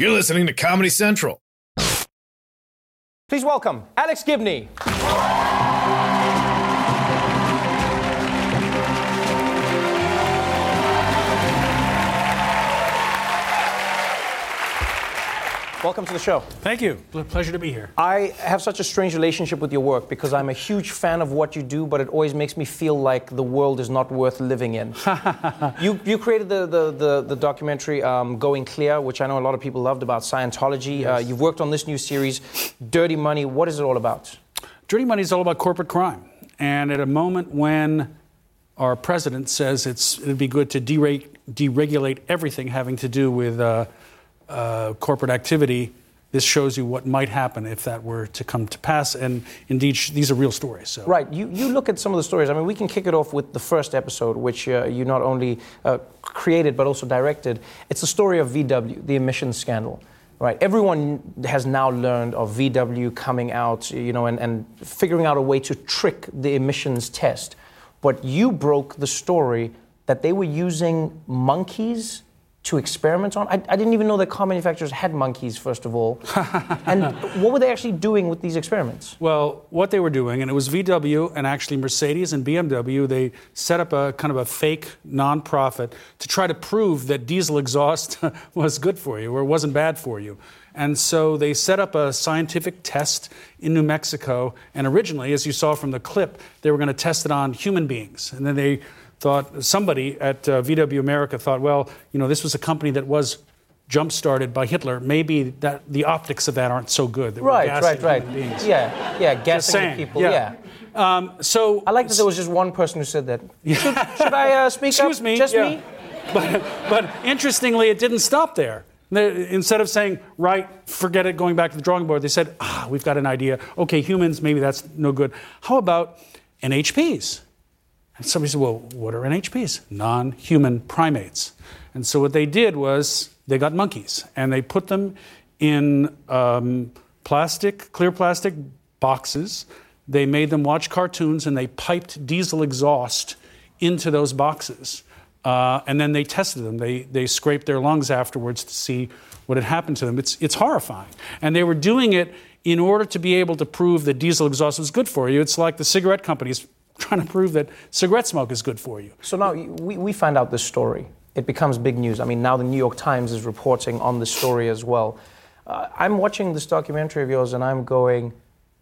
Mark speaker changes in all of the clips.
Speaker 1: You're listening to Comedy Central.
Speaker 2: Please welcome Alex Gibney. Welcome to the show.
Speaker 3: Thank you. Pleasure to be here.
Speaker 2: I have such a strange relationship with your work because I'm a huge fan of what you do, but it always makes me feel like the world is not worth living in. you, you created the, the, the, the documentary um, Going Clear, which I know a lot of people loved about Scientology. Uh, you've worked on this new series, Dirty Money. What is it all about?
Speaker 3: Dirty Money is all about corporate crime. And at a moment when our president says it's, it'd be good to dereg- deregulate everything having to do with uh, uh, corporate activity, this shows you what might happen if that were to come to pass. And indeed, sh- these are real stories. So.
Speaker 2: Right. You, you look at some of the stories. I mean, we can kick it off with the first episode, which uh, you not only uh, created but also directed. It's the story of VW, the emissions scandal. Right. Everyone has now learned of VW coming out, you know, and, and figuring out a way to trick the emissions test. But you broke the story that they were using monkeys to experiment on. I, I didn't even know that car manufacturers had monkeys, first of all. and what were they actually doing with these experiments?
Speaker 3: Well, what they were doing, and it was VW and actually Mercedes and BMW, they set up a kind of a fake nonprofit to try to prove that diesel exhaust was good for you or wasn't bad for you. And so they set up a scientific test in New Mexico. And originally, as you saw from the clip, they were going to test it on human beings. And then they thought somebody at uh, VW America thought, well, you know, this was a company that was jump started by Hitler. Maybe that the optics of that aren't so good. That we're
Speaker 2: Right, right, right. Yeah, yeah, gassing people. Yeah.
Speaker 3: Um, so
Speaker 2: I like that there was just one person who said that. Should, should I uh, speak
Speaker 3: Excuse
Speaker 2: up?
Speaker 3: me.
Speaker 2: Just
Speaker 3: yeah.
Speaker 2: me?
Speaker 3: But, but interestingly, it didn't stop there. Instead of saying, right, forget it, going back to the drawing board, they said, ah, we've got an idea. Okay, humans, maybe that's no good. How about NHPs? And somebody said, well, what are NHPs? Non human primates. And so what they did was they got monkeys and they put them in um, plastic, clear plastic boxes. They made them watch cartoons and they piped diesel exhaust into those boxes. Uh, and then they tested them. They, they scraped their lungs afterwards to see what had happened to them. It's, it's horrifying. And they were doing it in order to be able to prove that diesel exhaust was good for you. It's like the cigarette companies trying to prove that cigarette smoke is good for you.
Speaker 2: So now we, we find out this story. It becomes big news. I mean, now the New York Times is reporting on this story as well. Uh, I'm watching this documentary of yours and I'm going,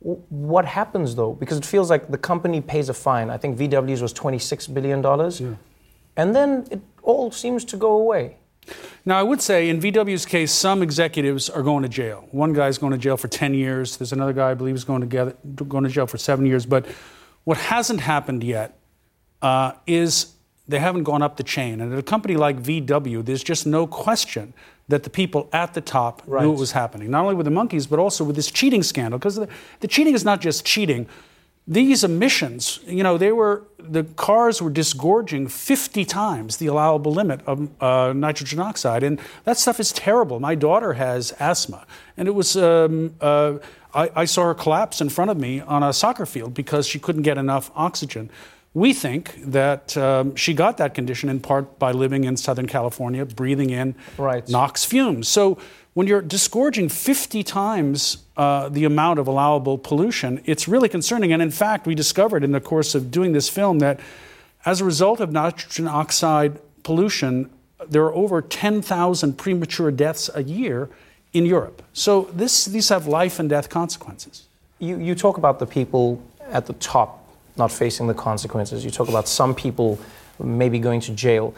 Speaker 2: what happens though? Because it feels like the company pays a fine. I think VW's was $26 billion. And then it all seems to go away.
Speaker 3: Now, I would say in VW's case, some executives are going to jail. One guy's going to jail for 10 years. There's another guy, I believe, is going to, get, going to jail for seven years. But what hasn't happened yet uh, is they haven't gone up the chain. And at a company like VW, there's just no question that the people at the top
Speaker 2: Right.
Speaker 3: knew it was happening, not only with the monkeys, but also with this cheating scandal. Because the, the cheating is not just cheating. These emissions, you know, they were the cars were disgorging 50 times the allowable limit of uh, nitrogen oxide, and that stuff is terrible. My daughter has asthma, and it was um, uh, I, I saw her collapse in front of me on a soccer field because she couldn't get enough oxygen. We think that um, she got that condition in part by living in Southern California, breathing in
Speaker 2: Right.
Speaker 3: NOx fumes. So when you're disgorging 50 times uh, the amount of allowable pollution, it's really concerning. And in fact, we discovered in the course of doing this film that as a result of nitrogen oxide pollution, there are over 10,000 premature deaths a year in Europe. So this, these have life and death consequences.
Speaker 2: You, you talk about the people at the top not facing the consequences. You talk about some people maybe going to jail.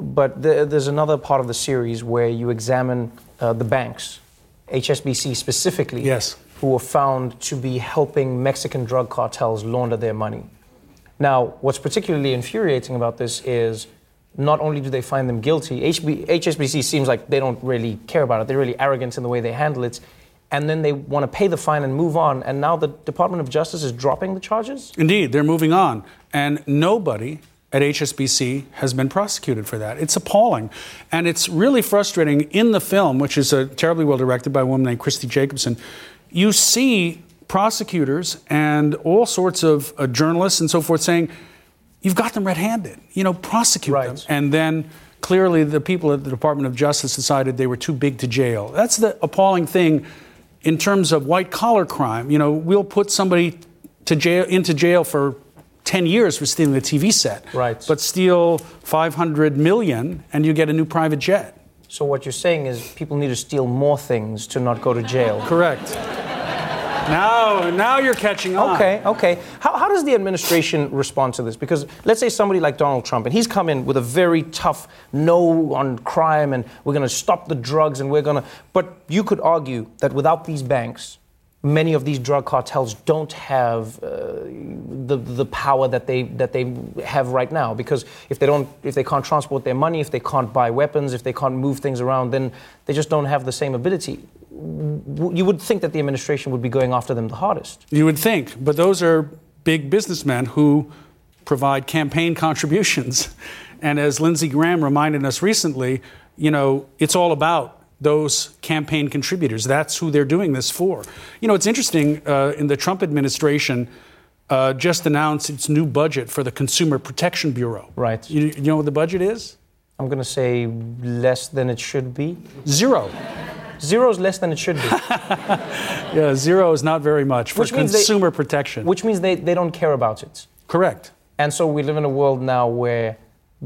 Speaker 2: But the, there's another part of the series where you examine uh, the banks, HSBC specifically,
Speaker 3: Yes.
Speaker 2: who were found to be helping Mexican drug cartels launder their money. Now, what's particularly infuriating about this is not only do they find them guilty, HB, HSBC seems like they don't really care about it. They're really arrogant in the way they handle it. And then they want to pay the fine and move on. And now the Department of Justice is dropping the charges?
Speaker 3: Indeed, they're moving on. And nobody at HSBC has been prosecuted for that. It's appalling. And it's really frustrating in the film, which is uh, terribly well directed by a woman named Kristi Jacobson. You see prosecutors and all sorts of uh, journalists and so forth saying, You've got them red handed. You know, prosecute them. And then clearly the people at the Department of Justice decided they were too big to jail. That's the appalling thing in terms of white collar crime. You know, we'll put somebody to jail into jail for 10 years for stealing a TV set.
Speaker 2: Right.
Speaker 3: But steal 500 million and you get a new private jet.
Speaker 2: So what you're saying is people need to steal more things to not go to jail.
Speaker 3: Correct. Now, now you're catching on.
Speaker 2: Okay, okay. How, how does the administration respond to this? Because let's say somebody like Donald Trump, and he's come in with a very tough no on crime, and we're going to stop the drugs, and we're going to. But you could argue that without these banks, many of these drug cartels don't have uh, the the power that they that they have right now because if they don't if they can't transport their money if they can't buy weapons if they can't move things around then they just don't have the same ability you would think that the administration would be going after them the hardest
Speaker 3: You would think, but those are big businessmen who provide campaign contributions. And as Lindsey Graham reminded us recently, you know, it's all about those campaign contributors. That's who they're doing this for. You know, it's interesting, uh, in the Trump administration, uh, just announced its new budget for the Consumer Protection Bureau.
Speaker 2: Right.
Speaker 3: You, you know what the budget is?
Speaker 2: i'm going to say less than it should be
Speaker 3: Zero.
Speaker 2: zero is less than it should be
Speaker 3: Yeah, zero is not very much for
Speaker 2: Which means they-
Speaker 3: consumer protection.
Speaker 2: which means they, they don't care about it
Speaker 3: Correct.
Speaker 2: And so we live in a world now where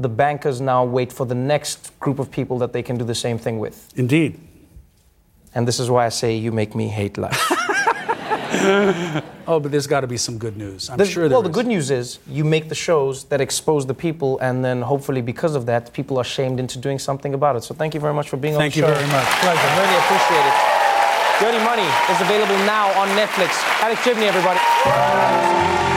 Speaker 2: the bankers now wait for the next group of people that they can do the same thing with.
Speaker 3: Indeed.
Speaker 2: And this is why I say you make me hate life.
Speaker 3: Oh, but there's got to be some good news. I'm
Speaker 2: The-
Speaker 3: sure there
Speaker 2: well, the good news is you make the shows that expose the people, and then hopefully because of that, people are shamed into doing something about it. So thank you very much for being
Speaker 3: Thank
Speaker 2: on the show.
Speaker 3: Thank you very much.
Speaker 2: Pleasure. Really appreciate it. Dirty Money is available now on Netflix. Alex Gibney, everybody.